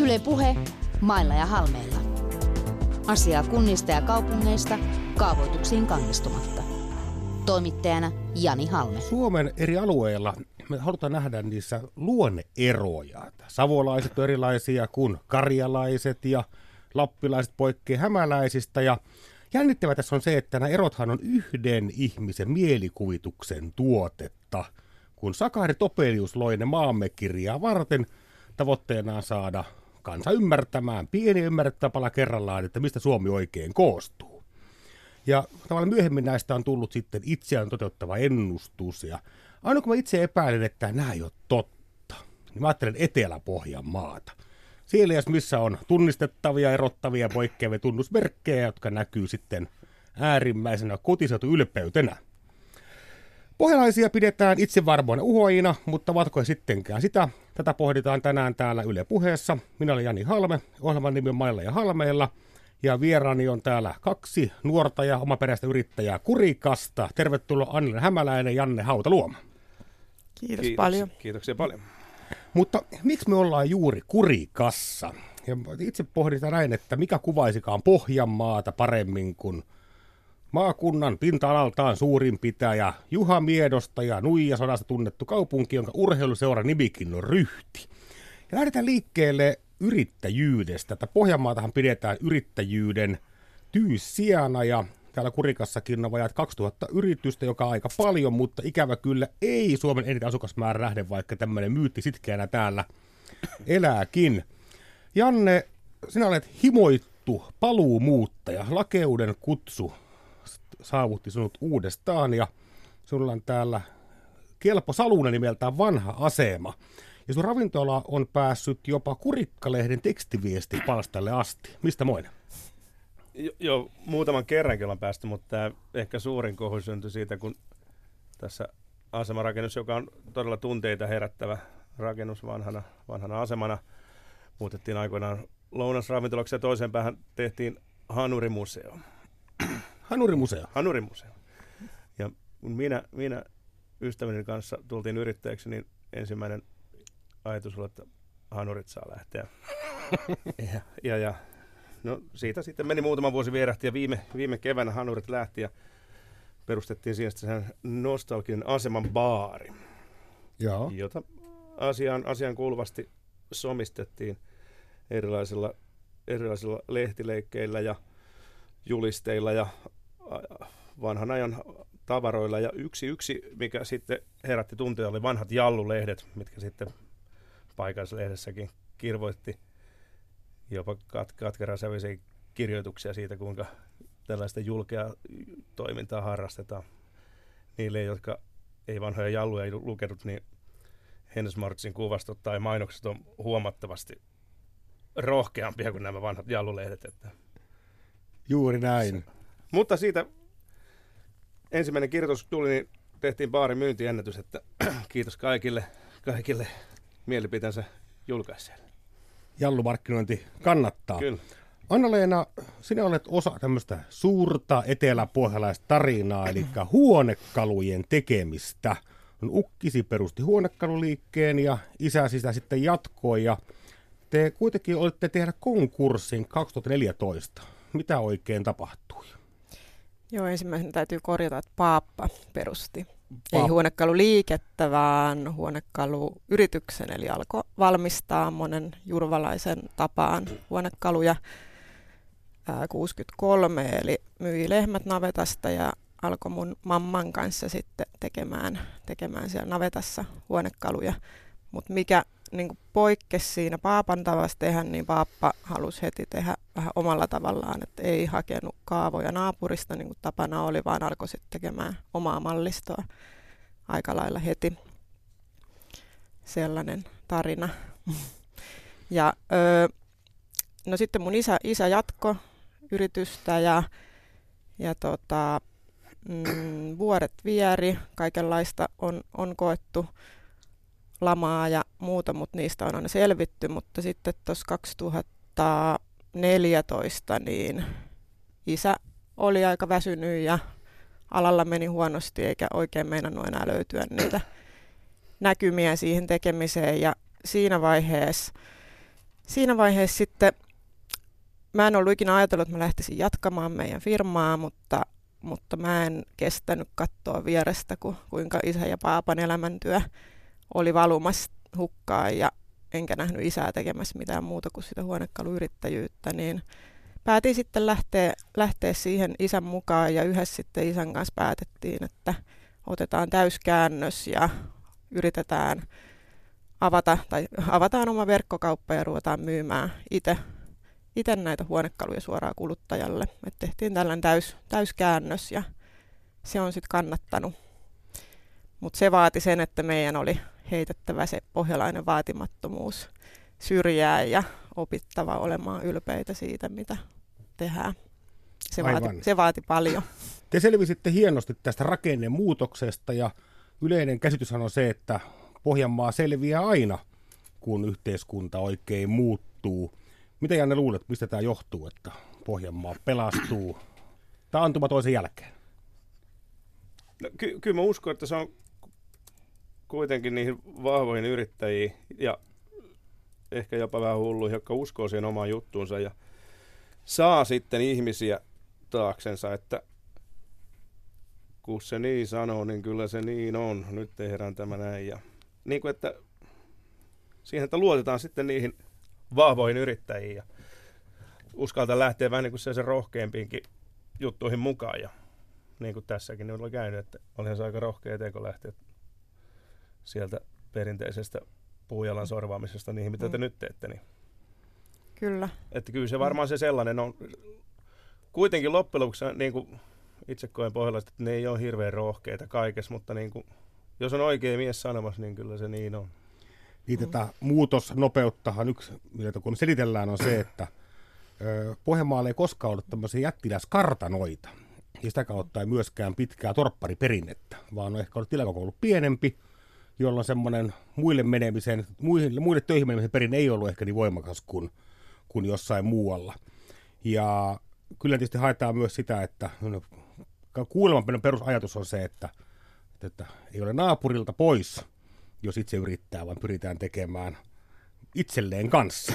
Yle Puhe, mailla ja halmeilla. Asiaa kunnista ja kaupungeista kaavoituksiin kannistumatta. Toimittajana Jani Halme. Suomen eri alueilla me halutaan nähdä niissä luonneeroja. Savolaiset on erilaisia kuin karjalaiset ja lappilaiset poikkeaa hämäläisistä ja Jännittävä tässä on se, että nämä erothan on yhden ihmisen mielikuvituksen tuotetta. Kun Sakari Topelius loi ne maamme kirjaa varten, tavoitteenaan saada kansa ymmärtämään, pieni ymmärrettävä kerrallaan, että mistä Suomi oikein koostuu. Ja tavallaan myöhemmin näistä on tullut sitten itseään toteuttava ennustus. Ja aina kun mä itse epäilen, että nämä ei ole totta, niin mä ajattelen Etelä-Pohjanmaata. Siellä jos missä on tunnistettavia, erottavia, poikkeavia tunnusmerkkejä, jotka näkyy sitten äärimmäisenä kotiseutu ylpeytenä. Pohjalaisia pidetään itsevarmoina uhoina, mutta vatko he sittenkään sitä? Tätä pohditaan tänään täällä Yle puheessa. Minä olen Jani Halme, ohjelman nimi on Mailla ja Halmeilla. Ja vieraani on täällä kaksi nuorta ja omaperäistä yrittäjää Kurikasta. Tervetuloa Anneli Hämäläinen ja Janne Hautaluoma. Kiitos Kiitos paljon. Kiitoksia paljon. Mutta miksi me ollaan juuri Kurikassa? Ja itse pohditaan näin, että mikä kuvaisikaan Pohjanmaata paremmin kuin maakunnan pinta-alaltaan suurin pitäjä Juha Miedosta ja Nuija sodasta tunnettu kaupunki, jonka urheiluseura nimikin on Ryhti. Ja lähdetään liikkeelle yrittäjyydestä. Että Pohjanmaatahan pidetään yrittäjyyden tyyssijana ja täällä Kurikassakin on vajat 2000 yritystä, joka on aika paljon, mutta ikävä kyllä ei Suomen eniten asukasmäärä nähden, vaikka tämmöinen myytti sitkeänä täällä elääkin. Janne, sinä olet himoittu paluumuuttaja. Lakeuden kutsu saavutti sinut uudestaan ja sinulla on täällä Kelpo Salunen nimeltään vanha asema. Ja sun ravintola on päässyt jopa Kurikkalehden tekstiviestipalstalle asti. Mistä moinen? Jo, jo muutaman kerrankin ollaan päästy, mutta tämä ehkä suurin kohu syntyi siitä, kun tässä asemarakennus, joka on todella tunteita herättävä rakennus vanhana, vanhana asemana, muutettiin aikoinaan lounasravintolaksi ja toiseen päähän tehtiin Hanurimuseo. Hanurimuseo? Hanurimuseo. Ja kun minä, minä ystäväni kanssa tultiin yrittäjäksi, niin ensimmäinen ajatus oli, että hanurit saa lähteä. ja, ja, ja no siitä sitten meni muutama vuosi vierähti ja viime, viime keväänä hanurit lähti ja perustettiin siihen sen nostalginen aseman baari, Joo. jota asiaan, asiaan kuuluvasti somistettiin erilaisilla, erilaisilla lehtileikkeillä ja julisteilla ja vanhan ajan tavaroilla. Ja yksi, yksi mikä sitten herätti tunteja, oli vanhat jallulehdet, mitkä sitten paikallislehdessäkin kirvoitti jopa kat- katkerasävyisiä kirjoituksia siitä, kuinka tällaista julkea toimintaa harrastetaan. Niille, jotka ei vanhoja jalluja lukenut, niin Hennes Martsin kuvastot tai mainokset on huomattavasti rohkeampia kuin nämä vanhat jallulehdet. Että Juuri näin. Se. Mutta siitä ensimmäinen kirjoitus tuli, niin tehtiin baari myyntiennätys, että kiitos kaikille, kaikille mielipiteensä julkaisijoille. Jallumarkkinointi kannattaa. Kyllä. Anna-Leena, sinä olet osa tämmöistä suurta eteläpohjalaista tarinaa, eli huonekalujen tekemistä. Ukkisi perusti huonekaluliikkeen ja isä sitä sitten jatkoi ja te kuitenkin olitte tehdä konkurssin 2014. Mitä oikein tapahtui? Joo, ensimmäisenä täytyy korjata, että Paappa perusti. Paappa. Ei huonekaluliikettä, vaan huonekaluyrityksen, eli alkoi valmistaa monen jurvalaisen tapaan huonekaluja ää, 63, eli myi lehmät navetasta ja alkoi mun mamman kanssa sitten tekemään, tekemään siellä navetassa huonekaluja. Mutta mikä niin poikkesi siinä Paapan tavasta tehdä, niin Paappa halusi heti tehdä vähän omalla tavallaan, että ei hakenut kaavoja naapurista niin kuin tapana oli, vaan alkoi sitten tekemään omaa mallistoa aika lailla heti. Sellainen tarina. ja öö, no sitten mun isä, isä jatko yritystä ja, ja tota, mm, vuodet vieri, kaikenlaista on, on koettu lamaa ja muuta, mutta niistä on aina selvitty, mutta sitten tuossa 2014 niin isä oli aika väsynyt ja alalla meni huonosti eikä oikein meinannut enää löytyä niitä näkymiä siihen tekemiseen. Ja siinä vaiheessa siinä vaiheessa sitten mä en ollut ikinä ajatellut, että mä lähtisin jatkamaan meidän firmaa, mutta, mutta mä en kestänyt katsoa vierestä, ku, kuinka isä ja paapan elämäntyö oli valumassa hukkaan ja enkä nähnyt isää tekemässä mitään muuta kuin sitä huonekaluyrittäjyyttä, niin päätin sitten lähteä, lähteä siihen isän mukaan ja yhdessä sitten isän kanssa päätettiin, että otetaan täyskäännös ja yritetään avata, tai avataan oma verkkokauppa ja ruvetaan myymään itse itse näitä huonekaluja suoraan kuluttajalle. Et tehtiin tällainen täys, täyskäännös ja se on sitten kannattanut. Mutta se vaati sen, että meidän oli heitettävä se pohjalainen vaatimattomuus syrjään ja opittava olemaan ylpeitä siitä, mitä tehdään. Se, vaati, se vaati paljon. Te selvisitte hienosti tästä rakennemuutoksesta ja yleinen käsityshän on se, että Pohjanmaa selviää aina, kun yhteiskunta oikein muuttuu. Mitä Janne luulet, mistä tämä johtuu, että Pohjanmaa pelastuu taantuma toisen jälkeen? No, ky- kyllä mä uskon, että se on kuitenkin niihin vahvoihin yrittäjiin ja ehkä jopa vähän hulluihin, jotka uskoo siihen omaan juttuunsa ja saa sitten ihmisiä taaksensa, että kun se niin sanoo, niin kyllä se niin on. Nyt tehdään tämä näin. Ja, niin kuin, että siihen, että luotetaan sitten niihin vahvoihin yrittäjiin ja uskalta lähteä vähän niin kuin sen rohkeampiinkin juttuihin mukaan. Ja niin kuin tässäkin niin oli käynyt, että olihan se aika rohkea teko lähteä sieltä perinteisestä puujalan sorvaamisesta niihin, mitä te mm. nyt teette. Niin. Kyllä. Että kyllä se varmaan se sellainen on. Kuitenkin loppujen lopuksi niin kuin itse koen pohjalaiset, että ne ei ole hirveän rohkeita kaikessa, mutta niin kuin, jos on oikea mies sanomassa, niin kyllä se niin on. Niin tätä muutosnopeuttahan yksi, mitä kun selitellään, on se, että Pohjanmaalla ei koskaan ollut tämmöisiä jättiläiskartanoita. Ja sitä kautta ei myöskään pitkää torppariperinnettä, vaan on ehkä ollut tilakoko ollut pienempi, jolloin semmoinen muille menemisen, muille, muille töihin menemisen perinne ei ollut ehkä niin voimakas kuin, kuin jossain muualla. Ja kyllä tietysti haetaan myös sitä, että no, kuuleman perusajatus on se, että, että ei ole naapurilta pois, jos itse yrittää, vaan pyritään tekemään itselleen kanssa.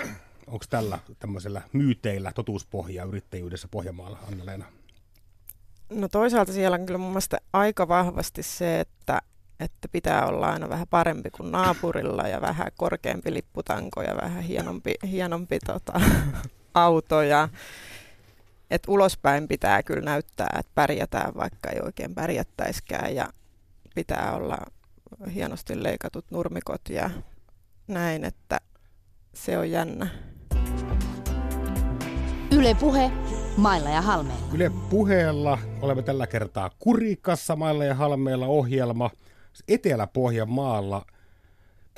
Onko tällä tämmöisellä myyteillä totuuspohjaa yrittäjyydessä Pohjanmaalla, Anna-Leena? No toisaalta siellä on kyllä mun mielestä aika vahvasti se, että, että pitää olla aina vähän parempi kuin naapurilla ja vähän korkeampi lipputanko ja vähän hienompi, hienompi tota, auto. Ja, että ulospäin pitää kyllä näyttää, että pärjätään, vaikka ei oikein pärjättäiskään ja pitää olla hienosti leikatut nurmikot ja näin, että se on jännä. Yle Puhe, Mailla ja Halmeella. Yle Puheella olemme tällä kertaa Kurikassa, Mailla ja Halmeella ohjelma Etelä-Pohjanmaalla.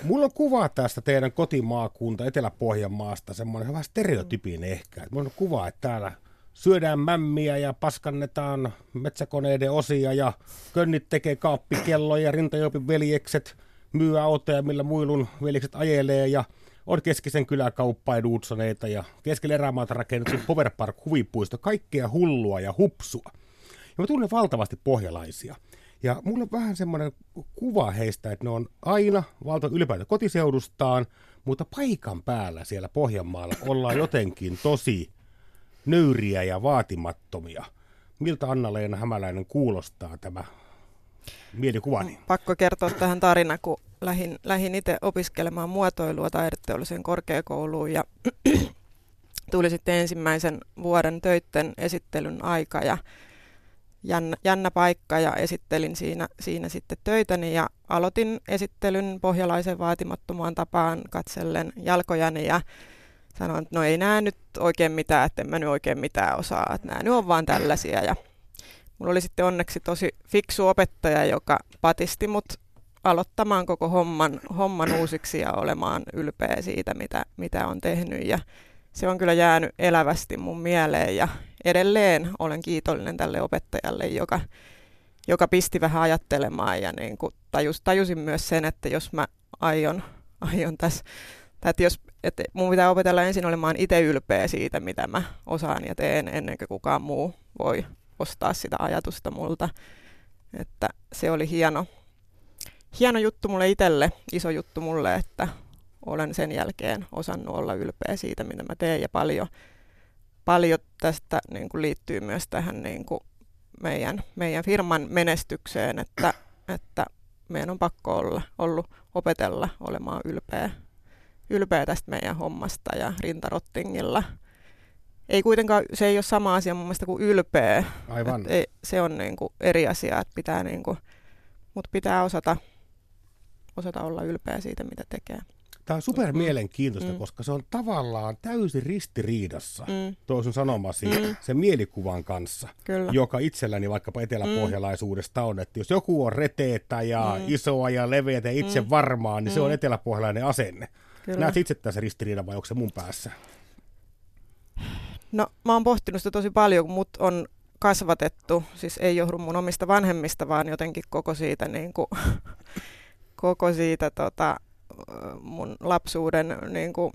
Mulla on kuva tästä teidän kotimaakunta Etelä-Pohjanmaasta, semmoinen hyvä stereotypin ehkä. Mulla on kuva, että täällä syödään mämmiä ja paskannetaan metsäkoneiden osia ja könnit tekee kaappikelloja, rintajopin veljekset myy autoja, millä muilun veljekset ajelee ja on keskisen kyläkauppa Edudsoneita ja keskellä erämaata rakennettu Powerpark huvipuisto, kaikkea hullua ja hupsua. Ja mä tunnen valtavasti pohjalaisia. Ja mulla on vähän semmoinen kuva heistä, että ne on aina valta ylipäätään kotiseudustaan, mutta paikan päällä siellä Pohjanmaalla ollaan jotenkin tosi nöyriä ja vaatimattomia. Miltä Anna-Leena Hämäläinen kuulostaa tämä mielikuvani? Pakko kertoa tähän tarina, kun lähdin, lähdin itse opiskelemaan muotoilua taideteollisen korkeakouluun ja tuli sitten ensimmäisen vuoden töitten esittelyn aika ja jännä, jännä paikka ja esittelin siinä, siinä sitten töitäni ja aloitin esittelyn pohjalaisen vaatimattomaan tapaan katsellen jalkojani ja sanoin, että no ei nämä nyt oikein mitään, että en mä nyt oikein mitään osaa, että nämä nyt on vaan tällaisia. Ja mulla oli sitten onneksi tosi fiksu opettaja, joka patisti mut aloittamaan koko homman, homman uusiksi ja olemaan ylpeä siitä, mitä, mitä on tehnyt. Ja se on kyllä jäänyt elävästi mun mieleen ja edelleen olen kiitollinen tälle opettajalle, joka, joka pisti vähän ajattelemaan ja niin kuin tajus, tajusin myös sen, että jos mä aion, aion tässä tai että jos, että mun pitää opetella ensin olemaan itse ylpeä siitä, mitä mä osaan ja teen, ennen kuin kukaan muu voi ostaa sitä ajatusta multa. Että se oli hieno, hieno juttu mulle itselle, iso juttu mulle, että olen sen jälkeen osannut olla ylpeä siitä, mitä mä teen ja paljon, paljon tästä niin kuin liittyy myös tähän niin kuin meidän, meidän firman menestykseen, että, että meidän on pakko olla, ollut opetella olemaan ylpeä, ylpeä tästä meidän hommasta ja rintarottingilla. Ei kuitenkaan, se ei ole sama asia mun mielestä kuin ylpeä. Aivan. Et ei, se on niin kuin eri asia, että pitää niin kuin, mutta pitää osata, osata olla ylpeä siitä, mitä tekee. Tämä on super Mm. mielenkiintoista, Mm. koska se on tavallaan täysin ristiriidassa Mm, tuo sun sanomasi Mm. sen mielikuvan kanssa, kyllä. joka itselläni vaikkapa eteläpohjalaisuudesta on, että jos joku on reteetä ja Mm. isoa ja leveätä ja itse Mm. varmaa, niin se on Mm. eteläpohjalainen asenne. kyllä. Näet itse tässä ristiriidan vai onko se mun päässä? No mä oon pohtinut sitä tosi paljon, kun mut on kasvatettu, siis ei johdu mun omista vanhemmista, vaan jotenkin koko siitä, niin kuin, koko siitä tota, mun lapsuuden niin kuin,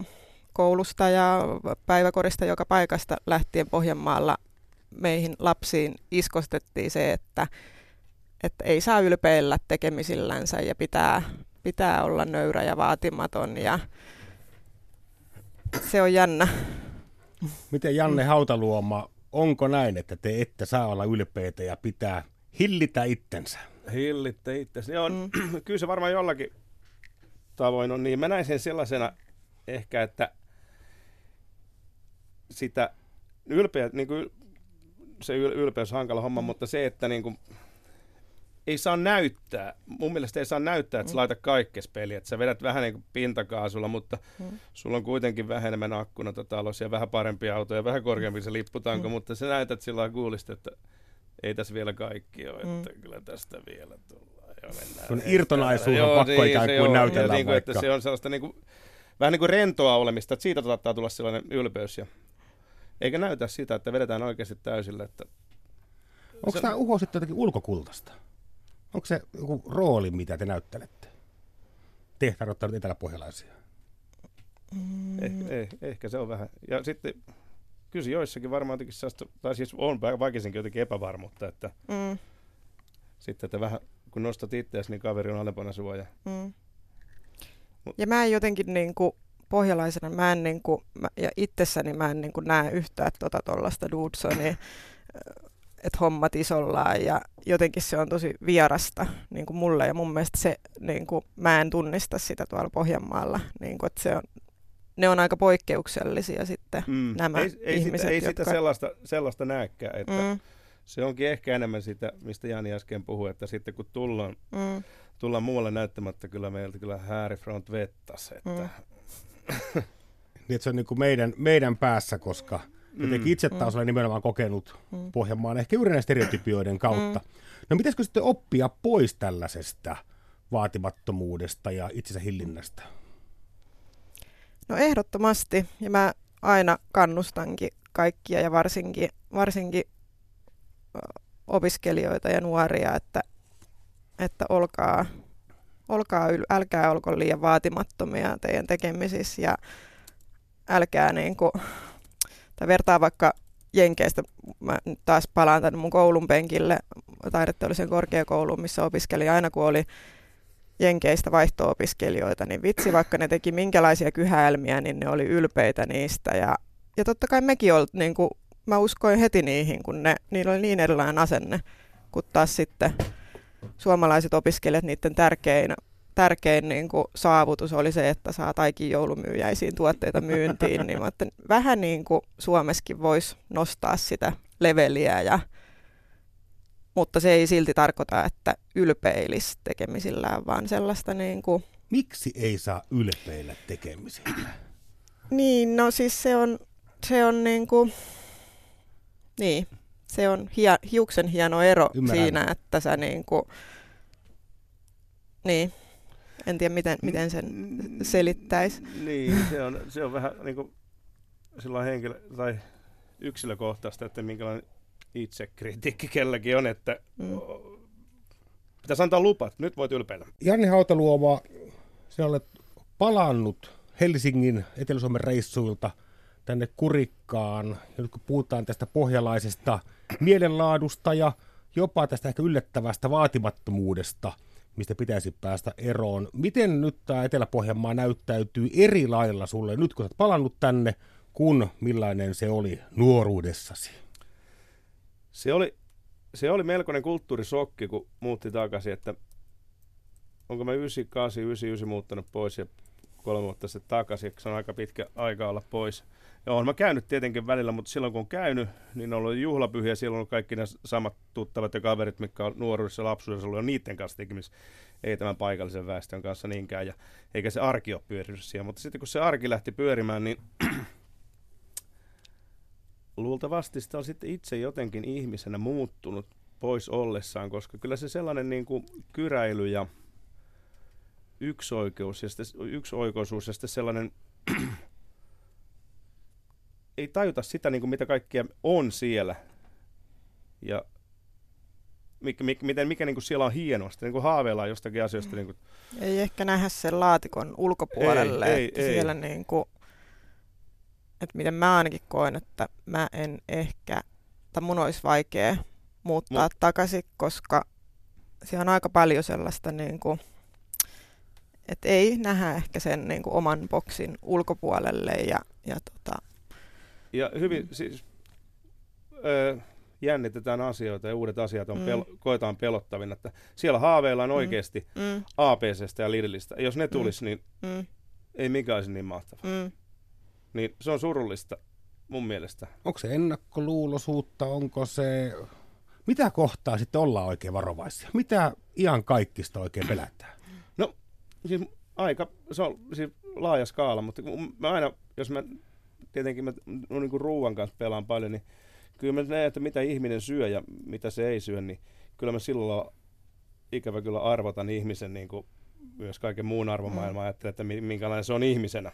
koulusta ja päiväkorista joka paikasta lähtien Pohjanmaalla meihin lapsiin iskostettiin se, että, että ei saa ylpeillä tekemisillänsä ja pitää, pitää olla nöyrä ja vaatimaton ja se on jännä. Miten. Janne Hautaluoma, onko näin, että te ette saa olla ylpeitä ja pitää hillitä itsensä? Hillitte itse. Joo, Mm. kyllä se varmaan jollakin tavoin on niin. Mä näin sen sellaisena ehkä, että sitä ylpeä, niin kuin se yl- ylpeys on hankala homma, mutta se, että niin kuin, ei saa näyttää, mun mielestä ei saa näyttää, että sä Mm. laitat kaikkes peliä, että sä vedät vähän niin kuin pintakaasulla, mutta Mm. sulla on kuitenkin vähän enemmän akkunata talossa ja vähän parempi auto ja vähän korkeampi se lipputanko, Mm. mutta sä näytät sillä lailla kuulista, että ei tässä vielä kaikki ole, Mm. että kyllä tästä vielä ja mennään. Sun irtonaisuus on pakko ikään se kuin on. näytellä niin kuin, että se on sellaista niin kuin, vähän niin kuin rentoa olemista, että siitä saattaa tulla sellainen ylpeys ja eikä näytä sitä, että vedetään oikeasti täysillä, että Onko Se- tämä uho sitten jotenkin ulkokultasta? Onko se joku rooli, mitä te näyttelette? Te tarkoittaa eteläpohjalaisia. Mm. eh, eh, ehkä se on vähän. Ja sitten kyllä joissakin varmaan jotenkin sellaista, tai siis on vaikeisinkin jotenkin epävarmuutta, että Mm, sitten, että vähän kun nostat itseäsi, niin kaveri on alempana sua. Ja, mm. Ja mä en jotenkin niin kuin, pohjalaisena, mä en niin kuin, mä, ja itsessäni mä en niin kuin, näe yhtään tota tuollaista Dudsonia, että hommat isollaan ja jotenkin se on tosi vierasta niin kuin mulle ja mun mielestä se, niin kuin, mä en tunnista sitä tuolla Pohjanmaalla, niin kuin, että se on, ne on aika poikkeuksellisia sitten. mm, Nämä ei, ei, ihmiset, sitä, ei sitä jotka- sellaista, sellaista näekään, että mm. Mm, se onkin ehkä enemmän sitä, mistä Jani äsken puhui, että sitten kun tullaan, mm, tullaan muualle näyttämättä, kyllä meiltä kyllä häärifront vettas, että Mm. Niin, että se on niin kuin meidän, meidän päässä, koska jotenkin itse taas Mm. olen nimenomaan kokenut mm. Pohjanmaan ehkä juuri näiden stereotypioiden kautta. No pitäisikö sitten oppia pois tällaisesta vaatimattomuudesta ja itsensä hillinnästä? No ehdottomasti, ja mä aina kannustankin kaikkia ja varsinkin, varsinkin opiskelijoita ja nuoria, että, että olkaa, olkaa älkää olko liian vaatimattomia teidän tekemisissä ja älkää niin kuin, tai vertaa vaikka Jenkeistä, mä nyt taas palaan tänne mun koulun penkille, taideteollisen korkeakouluun, missä opiskelin aina kun oli Jenkeistä vaihto-opiskelijoita, niin vitsi, vaikka ne teki minkälaisia kyhäelmiä, niin ne oli ylpeitä niistä. Ja, ja totta kai mekin olt, niin kuin, mä uskoin heti niihin, kun ne, niillä oli niin erilainen asenne, kun taas sitten suomalaiset opiskelijat, niiden tärkein, tärkein niin kuin saavutus oli se, että saa taikin joulumyyjäisiin tuotteita myyntiin, niin mä vähän niin kuin Suomessakin voisi nostaa sitä leveliä ja mutta se ei silti tarkoita, että ylpeilisi tekemisillään, vaan sellaista niin kuin, Miksi ei saa ylpeillä tekemisellä? niin no siis se on, se on niin kuin, niin, se on hia, hiuksen hieno ero Ymmärrän. siinä, että sä niin kuin, niin, en tiedä miten, miten sen selittäisi. Niin, se on, se on vähän niin kuin sillä henkilö, tai yksilökohtaista, että minkälainen itsekritiikki kelläkin on, että Mm. mm. pitäisi antaa lupa, että nyt voit ylpeillä. Janne Hautaluoma, sinä olet palannut Helsingin Etelä-Suomen reissuilta tänne Kurikkaan. Nyt kun puhutaan tästä pohjalaisesta mielenlaadusta ja jopa tästä ehkä yllättävästä vaatimattomuudesta, mistä pitäisi päästä eroon. Miten nyt tämä Etelä-Pohjanmaa näyttäytyy eri lailla sulle nyt, kun olet palannut tänne, kun millainen se oli nuoruudessasi? Se oli, se oli melkoinen kulttuurisokki, kun muutti takaisin, että onko mä 98, 99 muuttanut pois ja kolme vuotta sitten takaisin, se on aika pitkä aika olla pois. Ja olen mä käynyt tietenkin välillä, mutta silloin kun on käynyt, niin on ollut juhlapyhiä, silloin on kaikki ne samat tuttavat ja kaverit, mitkä on nuoruudessa ja lapsuudessa ollut, ja niiden kanssa tekemisissä, ei tämän paikallisen väestön kanssa niinkään, ja eikä se arki ole pyörinyt siellä. Mutta sitten kun se arki lähti pyörimään, niin luultavasti sitä on sitten itse jotenkin ihmisenä muuttunut pois ollessaan, koska kyllä se sellainen niin kuin kyräily ja yksioikeus ja sitten, yksioikoisuus ja sitten sellainen ei tajuta sitä, niin kuin mitä kaikkea on siellä. Ja mikä, mikä, miten, mikä niin kuin siellä on hienosta, niin kuin haaveillaan jostakin asioista. Niin kuin... Ei ehkä nähdä sen laatikon ulkopuolelle, ei, että ei, siellä ei. Niin kuin, että miten mä ainakin koen, että mä en ehkä, tai mun olisi vaikea muuttaa Mut... takaisin, koska siellä on aika paljon sellaista niin kuin, että ei nähdä ehkä sen niin kuin oman boksin ulkopuolelle ja, ja tota, ja hyvin siis ö, jännitetään asioita ja uudet asiat on mm. pel- koetaan pelottavina. Että siellä haaveillaan mm. oikeasti mm. APCstä ja Lidlistä. Jos ne tulisi, mm. niin mm. ei mikään olisi niin mahtavaa. Mm. Niin se on surullista mun mielestä. Onko se ennakkoluuloisuutta, onko se... Mitä kohtaa sitten ollaan oikein varovaisia? Mitä iän kaikista oikein pelätään? No, siis aika, se on siis laaja skaala, mutta mä aina, jos mä tietenkin mä no, niin kuin ruuan kanssa pelaan paljon, niin kyllä mä näen, että mitä ihminen syö ja mitä se ei syö, niin kyllä mä silloin ikävä kyllä arvotan ihmisen niin kuin myös kaiken muun arvomaailman, mm. ajattelen, että minkälainen se on ihmisenä.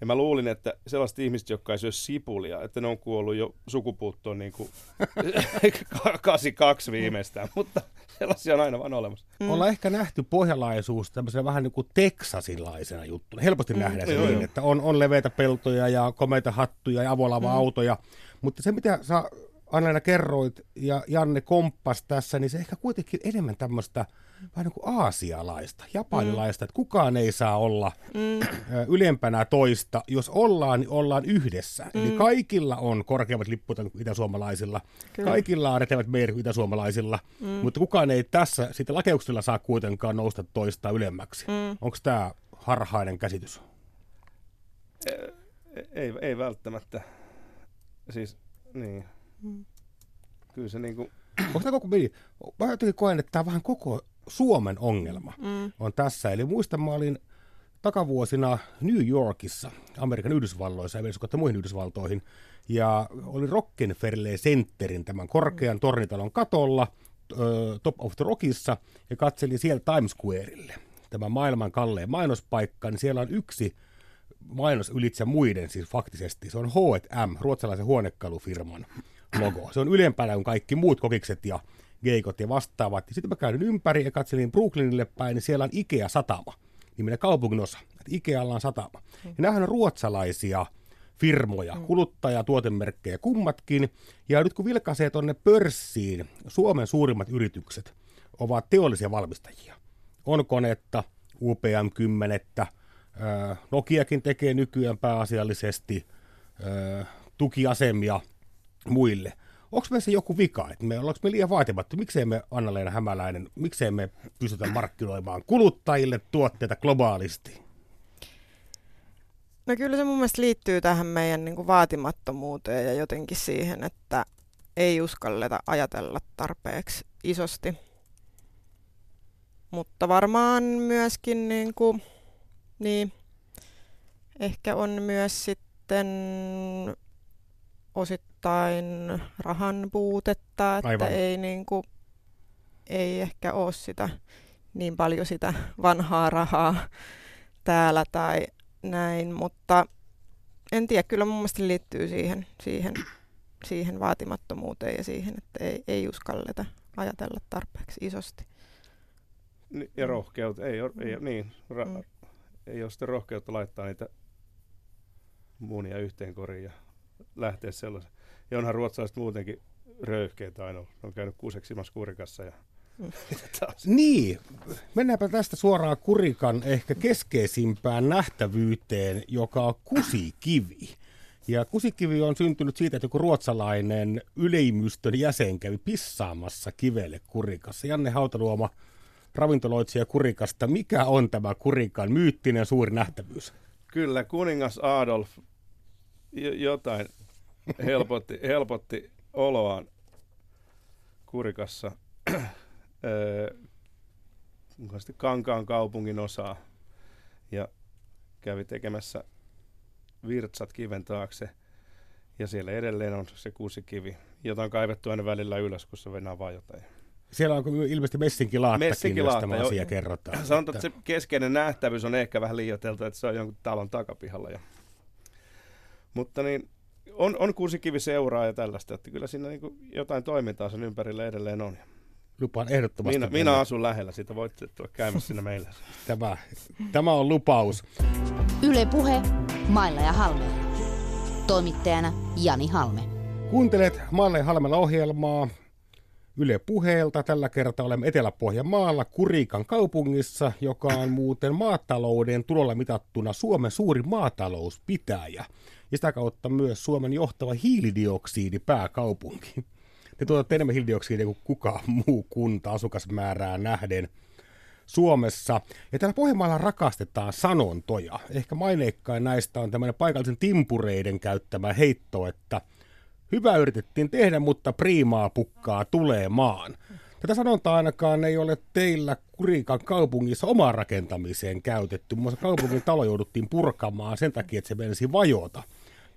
Ja mä luulin, että sellaiset ihmiset, jotka ei syö sipulia, että ne on kuollut jo sukupuuttoon niin kuin 82 viimeistään, mutta sellaisia on aina vaan olemassa. Mm. Ollaan ehkä nähty pohjalaisuus tämmöisenä vähän niin kuin teksasilaisena juttuna. Helposti mm. nähdään se joo, niin, joo. että on, on leveitä peltoja ja komeita hattuja ja avolava-autoja, mm. mutta se mitä sä Anna kerroit ja Janne komppas tässä, niin se ehkä kuitenkin enemmän tämmöistä vähän niin kuin aasialaista, japanilaista, mm. että kukaan ei saa olla mm. ylempänä toista. Jos ollaan, niin ollaan yhdessä. Mm. Eli kaikilla on korkeammat lipput kuin itäsuomalaisilla. Kyllä. Kaikilla on retevät meidät kuin itäsuomalaisilla. Mm. Mutta kukaan ei tässä sitten lakeuksilla saa kuitenkaan nousta toista ylemmäksi. Mm. Onko tämä harhainen käsitys? Ei, ei, ei välttämättä. Siis, niin. Mm. Kyllä se niinku... Onko tämä koko? Mä jotenkin koen, että tämä on vähän koko Suomen ongelma mm. on tässä. Eli muistan, mä olin takavuosina New Yorkissa, Amerikan Yhdysvalloissa ja vielä muihin Yhdysvaltoihin. Ja oli Rockefeller Centerin tämän korkean tornitalon katolla, Top of the Rockissa, ja katselin siellä Times Squareille. Tämä maailman kalleen mainospaikka, niin siellä on yksi mainos ylitse muiden, siis faktisesti. Se on H&M, ruotsalaisen huonekalufirman logo. Se on ylempänä kuin kaikki muut kokikset ja geikot ja vastaavat. Ja sitten mä käyn ympäri ja katselin Brooklynille päin, niin siellä on Ikea-satama, niminen kaupunginosa. Että Ikealla on satama. Ja nämähän on ruotsalaisia firmoja, mm. kuluttaja- tuotemerkkejä kummatkin. Ja nyt kun vilkaisee tuonne pörssiin, Suomen suurimmat yritykset ovat teollisia valmistajia. On konetta, UPM-10, Nokiakin tekee nykyään pääasiallisesti tukiasemia muille – onko meissä joku vika, että me ollaanko me liian vaatimattu, miksei me Anna-Leena Hämäläinen, miksei me pystytä markkinoimaan kuluttajille tuotteita globaalisti? No kyllä se mun mielestä liittyy tähän meidän niin vaatimattomuuteen ja jotenkin siihen, että ei uskalleta ajatella tarpeeksi isosti. Mutta varmaan myöskin niin kuin, niin, ehkä on myös sitten osittain rahan puutetta, että Aivan. ei, niin kuin, ei ehkä ole sitä niin paljon sitä vanhaa rahaa täällä tai näin, mutta en tiedä, kyllä mun mielestä liittyy siihen, siihen, siihen vaatimattomuuteen ja siihen, että ei, ei uskalleta ajatella tarpeeksi isosti. Ja rohkeutta, ei, ei, mm. niin, ra, mm. ei ole sitä rohkeutta laittaa niitä muunia yhteen koriin ja lähteä sellaisen. Ja onhan ruotsalaiset muutenkin röyhkeitä aina. On käynyt kuuseksimassa kurikassa ja Niin, mennäänpä tästä suoraan Kurikan ehkä keskeisimpään nähtävyyteen, joka on kusikivi. Ja kusikivi on syntynyt siitä, että joku ruotsalainen yleimystön jäsen kävi pissaamassa kivelle Kurikassa. Janne Hautaluoma, ravintoloitsija Kurikasta. Mikä on tämä Kurikan myyttinen suuri nähtävyys? Kyllä, kuningas Adolf jotain helpotti, helpotti oloaan Kurikassa mukaisesti Kankaan kaupungin osaa ja kävi tekemässä virtsat kiven taakse. Ja siellä edelleen on se kuusikivi, jota on kaivettu aina välillä ylös, kun se venää vaan jotain. Siellä on ilmeisesti messinkilaatakin, messinkilaata, jos tämä asia kerrotaan. Sanotaan, että se keskeinen nähtävyys on ehkä vähän liioiteltu, että se on jonkun talon takapihalla. Ja... Mutta niin, on, on kuusikivi seuraa ja tällaista, että kyllä siinä niin jotain toimintaa sen ympärillä edelleen on. Lupaan ehdottomasti. Minä, minä asun lähellä, siitä voitte tulla käymässä siinä meillä. Tämä, tämä on lupaus. Yle Puhe, Mailla ja Halmeella. Toimittajana Jani Halme. Kuuntelet Mailla ja Halmella ohjelmaa Yle Puheelta. Tällä kertaa olemme Etelä-Pohjanmaalla Kurikan kaupungissa, joka on muuten maatalouden tulolla mitattuna Suomen suuri maatalouspitäjä. Ja sitä kautta myös Suomen johtava hiilidioksidipääkaupunki. Te tuotatte enemmän hiilidioksidia kuin kukaan muu kunta asukasmäärää nähden Suomessa. Ja täällä Pohjanmaalla rakastetaan sanontoja. Ehkä maineikkain näistä on tämmöinen paikallisen timpureiden käyttämä heitto, että hyvä yritettiin tehdä, mutta priimaa pukkaa tulee maan. Tätä sanontaa ainakaan ei ole teillä Kurikan kaupungissa omaan rakentamiseen käytetty. Muun muassa kaupungin talo jouduttiin purkamaan sen takia, että se menisi vajota.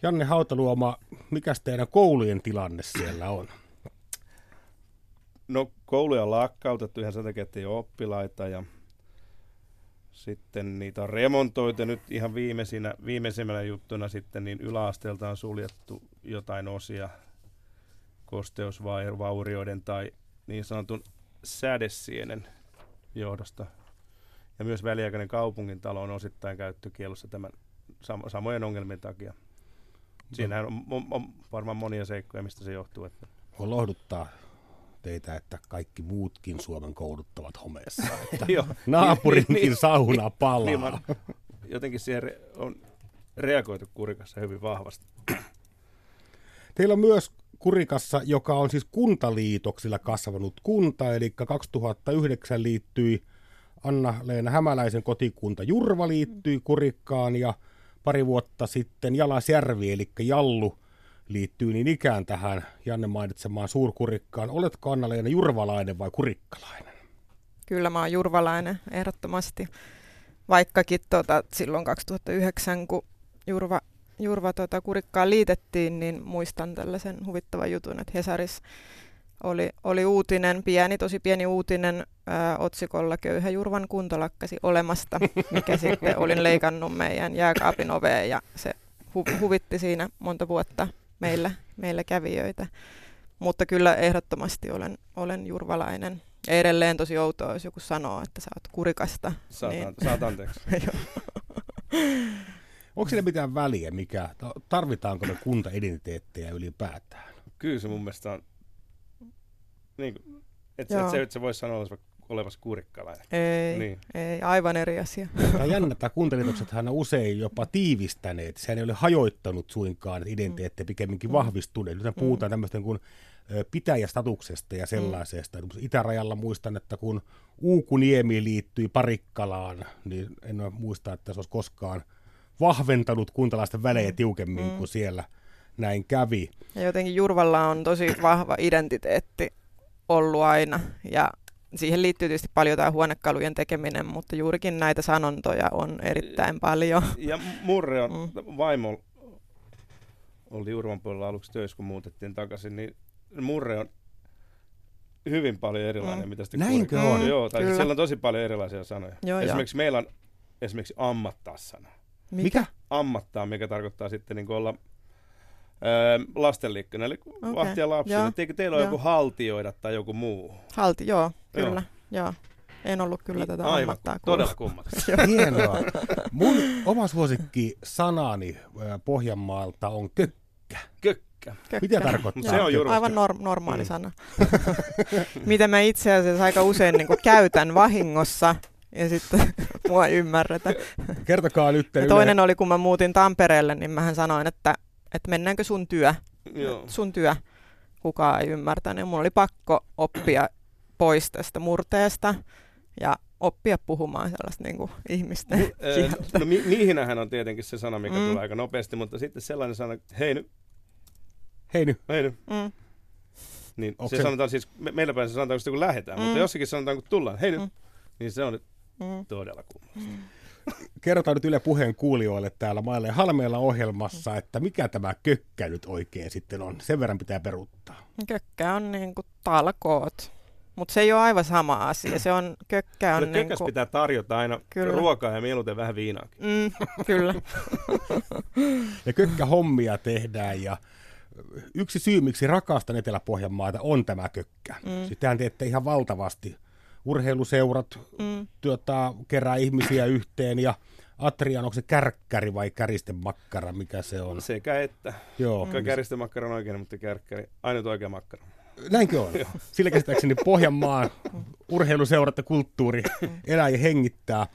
Janne Hautaluoma, mikä teidän koulujen tilanne siellä on? No kouluja on lakkautettu ihan sen takia, että ei ole oppilaita ja sitten niitä on remontoitu nyt ihan viimeisinä, viimeisimmänä juttuna sitten niin yläasteelta on suljettu jotain osia kosteusvaurioiden tai niin sanotun sädesienen johdosta. Ja myös väliaikainen kaupungintalo on osittain käyttökielossa tämän sam- samojen ongelmien takia. Siinähän on, on, on varmaan monia seikkoja, mistä se johtuu. Että... On lohduttaa teitä, että kaikki muutkin Suomen kouluttavat homeessa. Että naapurinkin niin, sauna palaa. Niin, niin, jotenkin siihen on reagoitu Kurikassa hyvin vahvasti. Teillä on myös Kurikassa, joka on siis kuntaliitoksilla kasvanut kunta, eli 2009 liittyi Anna-Leena Hämäläisen kotikunta Jurva liittyi Kurikkaan ja pari vuotta sitten Jalasjärvi, eli Jallu, liittyy niin ikään tähän Janne mainitsemaan suurkurikkaan. Oletko Anna-Leena jurvalainen vai kurikkalainen? Kyllä mä oon jurvalainen ehdottomasti. Vaikkakin tota, silloin 2009, kun Jurva, Jurva tota, kurikkaan liitettiin, niin muistan tällaisen huvittavan jutun, että Hesaris oli, oli uutinen, pieni, tosi pieni uutinen ää, otsikolla Köyhä Jurvan kunto lakkasi olemasta, mikä sitten olin leikannut meidän jääkaapin oveen ja se hu- huvitti siinä monta vuotta meillä, meillä kävijöitä. Mutta kyllä ehdottomasti olen, olen jurvalainen. Ja edelleen tosi outoa, jos joku sanoo, että sä oot kurikasta. Saat, niin... saat anteeksi. Onko siinä mitään väliä, mikä, tarvitaanko me kuntaidentiteettejä ylipäätään? Kyllä se mun mielestä on, niin, että et, se, et se voi sanoa olevassa kurikkalainen. Ei, niin. ei, aivan eri asia. Tämä on jännä, että kuntaliitoksethan on usein jopa tiivistäneet. Sehän ei ole hajoittanut suinkaan identiteettejä, pikemminkin mm. vahvistuneet. Nyt puhutaan mm. tämmöisten kuin pitäjästatuksesta ja sellaisesta. Mm. Itärajalla muistan, että kun Uukuniemi liittyi Parikkalaan, niin en muista, että se olisi koskaan vahventanut kuntalaisten välejä mm. tiukemmin mm. kuin siellä näin kävi. Ja jotenkin Jurvalla on tosi vahva identiteetti ollut aina, ja siihen liittyy tietysti paljon tämä huonekalujen tekeminen, mutta juurikin näitä sanontoja on erittäin paljon. Ja Murre on, mm. vaimo oli Jurvan puolella aluksi töissä, kun muutettiin takaisin, niin Murre on hyvin paljon erilainen, mm. mitä sitten Näinkö on? Joo, tai siis siellä on tosi paljon erilaisia sanoja. Joo, esimerkiksi jo. meillä on esimerkiksi ammattaa sana. Mikä? Ammattaa, mikä tarkoittaa sitten niin olla Öö, lastenliikkona, eli okay. vahtia lapsia. Eikö teillä ole joku haltioida tai joku muu? Halti, joo, kyllä. Joo. joo. En ollut kyllä tätä Aivan, ammattaa todella kummallista. Hienoa. Mun oma suosikki sanani Pohjanmaalta on kökkä. Kökkä. kökkä. Mitä tarkoittaa? Se on juuri- Aivan norm- normaali Mm. sana. Mitä mä itse asiassa aika usein niin käytän vahingossa ja sitten mua ei ymmärretä. Kertokaa nyt. Ja toinen oli, kun mä muutin Tampereelle, niin mähän sanoin, että, että mennäänkö sun työ, Joo. sun työ. Kukaan ei ymmärtänyt. Mun oli pakko oppia pois tästä murteesta ja oppia puhumaan sellaista niin kuin ihmisten Ö, kieltä. No mi- mihinähän on tietenkin se sana, mikä Mm. tulee aika nopeasti, mutta sitten sellainen sana, hei nyt, Hei nyt. hei nyt. Mm. Niin Onko se, sanotaan siis, me, meillä päin se sanotaan kun lähdetään, mm. mutta Mm. jossakin sanotaan kun tullaan, hei nyt, Mm. niin se on nyt Mm. todella kuuma. Kerrotaan nyt Yle Puheen kuulijoille täällä Maille ja Halmeella ohjelmassa, että mikä tämä kökkä nyt oikein sitten on. Sen verran pitää peruuttaa. Kökkä on niin kuin talkoot, mutta se ei ole aivan sama asia. Se on, kökkä on niin kuin, pitää tarjota aina Kyllä. ruokaa ja mieluiten vähän viinaakin. mm, kyllä. Ja kökkähommia tehdään ja yksi syy, miksi rakastan Etelä-Pohjanmaata, on tämä kökkä. Mm. Sitähän teette ihan valtavasti. Urheiluseurat Mm. tuota, kerää ihmisiä yhteen ja Atrian, onko se kärkkäri vai käristemakkara, mikä se on? Sekä että. Joo, Mm. Kärjestemakkara on oikein, mutta kärkkäri, ainut oikea makkara. näinkö on? Sillä käsittääkseni Pohjanmaan urheiluseurat ja kulttuuri elää ja hengittää.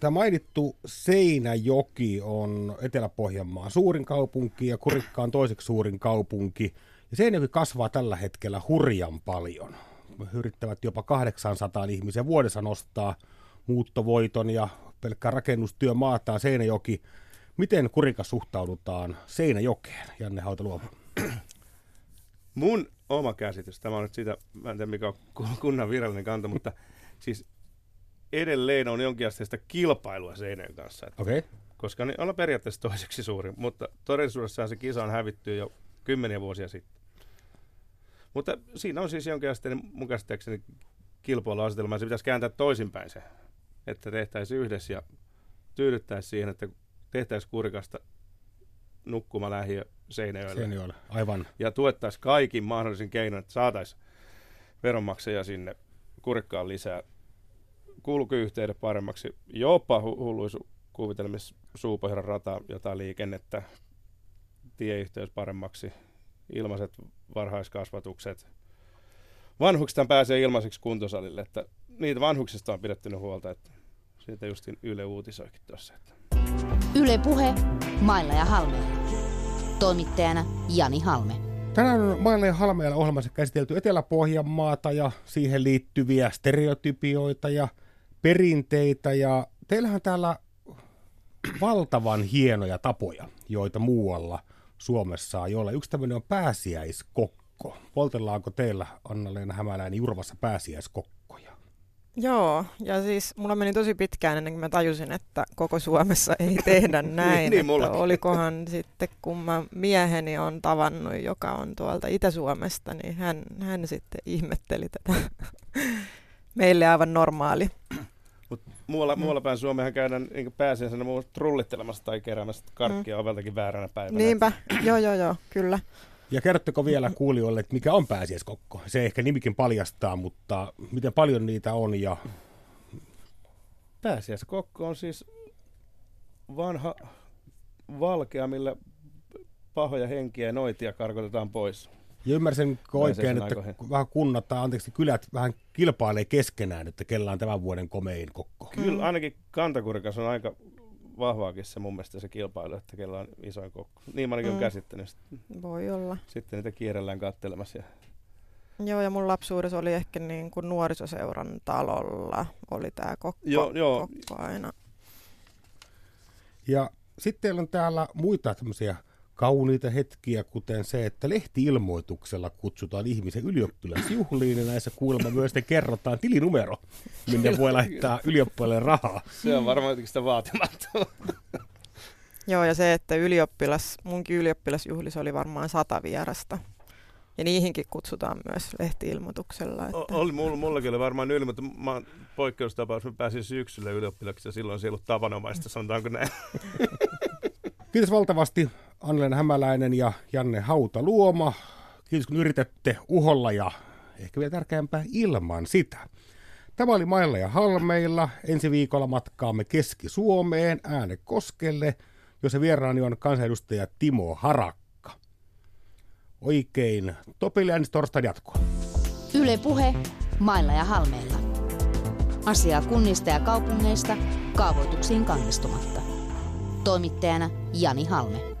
Tämä mainittu Seinäjoki on Etelä-Pohjanmaan suurin kaupunki ja Kurikka on toiseksi suurin kaupunki. Ja Seinäjoki kasvaa tällä hetkellä hurjan paljon. Yrittävät jopa 800 ihmisiä vuodessa nostaa muuttovoiton ja pelkkä rakennustyö maataan Seinäjoki. Miten Kurika suhtaudutaan Seinäjokeen, Janne Hautaluoma? Mun oma käsitys, tämä on nyt sitä, mä en tiedä mikä on ku- kunnan virallinen kanta, mutta siis edelleen on jonkinasteista kilpailua Seinäjön kanssa. Että, Okei. Okay. koska ne ollaan periaatteessa toiseksi suurin, mutta todellisuudessaan se kisa on hävitty jo kymmeniä vuosia sitten. Mutta siinä on siis jonkinasteinen mun käsittääkseni kilpailuasetelma, ja se pitäisi kääntää toisinpäin se, että tehtäisiin yhdessä ja tyydyttäisiin siihen, että tehtäisiin kurikasta nukkuma lähiö Seinäjoelle. Seinäjoella, aivan. ja tuettaisiin kaikin mahdollisin keinoin, että saataisiin veronmaksajia sinne kurikkaan lisää. Kulkuyhteydet paremmaksi, jopa hu- hulluissa kuvitelmissa Suupohjan rata, jotain liikennettä, tieyhteys paremmaksi, ilmaiset varhaiskasvatukset. Vanhuksista pääsee ilmaiseksi kuntosalille, että niitä vanhuksista on pidetty huolta, että siitä justin Yle uutisoikin tuossa. Että. Yle Puhe, Mailla ja Halmeella. Toimittajana Jani Halme. Tänään on Mailla ja Halmeella ohjelmassa käsitelty Etelä-Pohjanmaata ja siihen liittyviä stereotypioita ja perinteitä. Ja teillähän täällä valtavan hienoja tapoja, joita muualla Suomessa ole. Yksi tämmöinen on pääsiäiskokko. Poltellaanko teillä, Anna-Leena Hämäläinen, Jurvassa pääsiäiskokkoja? Joo, ja siis mulla meni tosi pitkään ennen kuin mä tajusin, että koko Suomessa ei tehdä näin. niin että mullakin. olikohan sitten, kun mä mieheni on tavannut, joka on tuolta Itä-Suomesta, niin hän, hän sitten ihmetteli tätä meille aivan normaali. Muualla, muualla päin Suomehan käydään niin pääsiäisenä trullittelemassa tai keräämässä karkkia oveltakin vääränä päivänä. Niinpä, joo joo joo, kyllä. Ja kerrotteko vielä kuulijoille, että mikä on pääsiäiskokko? Se ehkä nimikin paljastaa, mutta miten paljon niitä on ja Pääsiäiskokko on siis vanha valkea, millä pahoja henkiä ja noitia karkotetaan pois. Ja ymmärsinkö oikein, että aikoihin. vähän kunnat tai anteeksi, kylät vähän kilpailee keskenään, että kellä on tämän vuoden komein kokko. Kyllä ainakin Kantakurikas on aika vahvaakin se mun mielestä se kilpailu, että kellä on isoin kokko. Niin mä ainakin mm. Mm. käsittänyt. Sitten, Voi olla. sitten niitä kierrellään kattelemassa. Ja... Joo, ja mun lapsuudessa oli ehkä niin kuin nuorisoseuran talolla oli tämä kokko, Joo, joo. kokko aina. Ja sitten teillä on täällä muita tämmöisiä kauniita hetkiä, kuten se, että lehtiilmoituksella kutsutaan ihmisen ylioppilasjuhliin, ja näissä kuulemma myös sitten kerrotaan tilinumero, minne voi laittaa ylioppilaille rahaa. Se on varmaan jotenkin sitä vaatimatta. Joo, ja se, että ylioppilas, munkin ylioppilasjuhlissa oli varmaan sata vierasta. Ja niihinkin kutsutaan myös lehtiilmoituksella. Että... O- oli, mulla, mullakin oli varmaan yli, mutta mä oon poikkeustapaus, mä pääsin syksyllä ylioppilaksi ja silloin se ei ollut tavanomaista, sanotaanko näin. Kiitos valtavasti Anne Hämäläinen ja Janne Hautaluoma. Kiitos kun yritätte uholla ja ehkä vielä tärkeämpää ilman sitä. Tämä oli Mailla ja Halmeilla. Ensi viikolla matkaamme Keski-Suomeen Äänekoskelle, jossa vieraani on kansanedustaja Timo Harakka. oikein topeliaanista torstain jatkoa. Yle Puhe, mailla ja halmeilla. Asiaa kunnista ja kaupungeista kaavoituksiin kannistumatta. Toimittajana Jani Halme.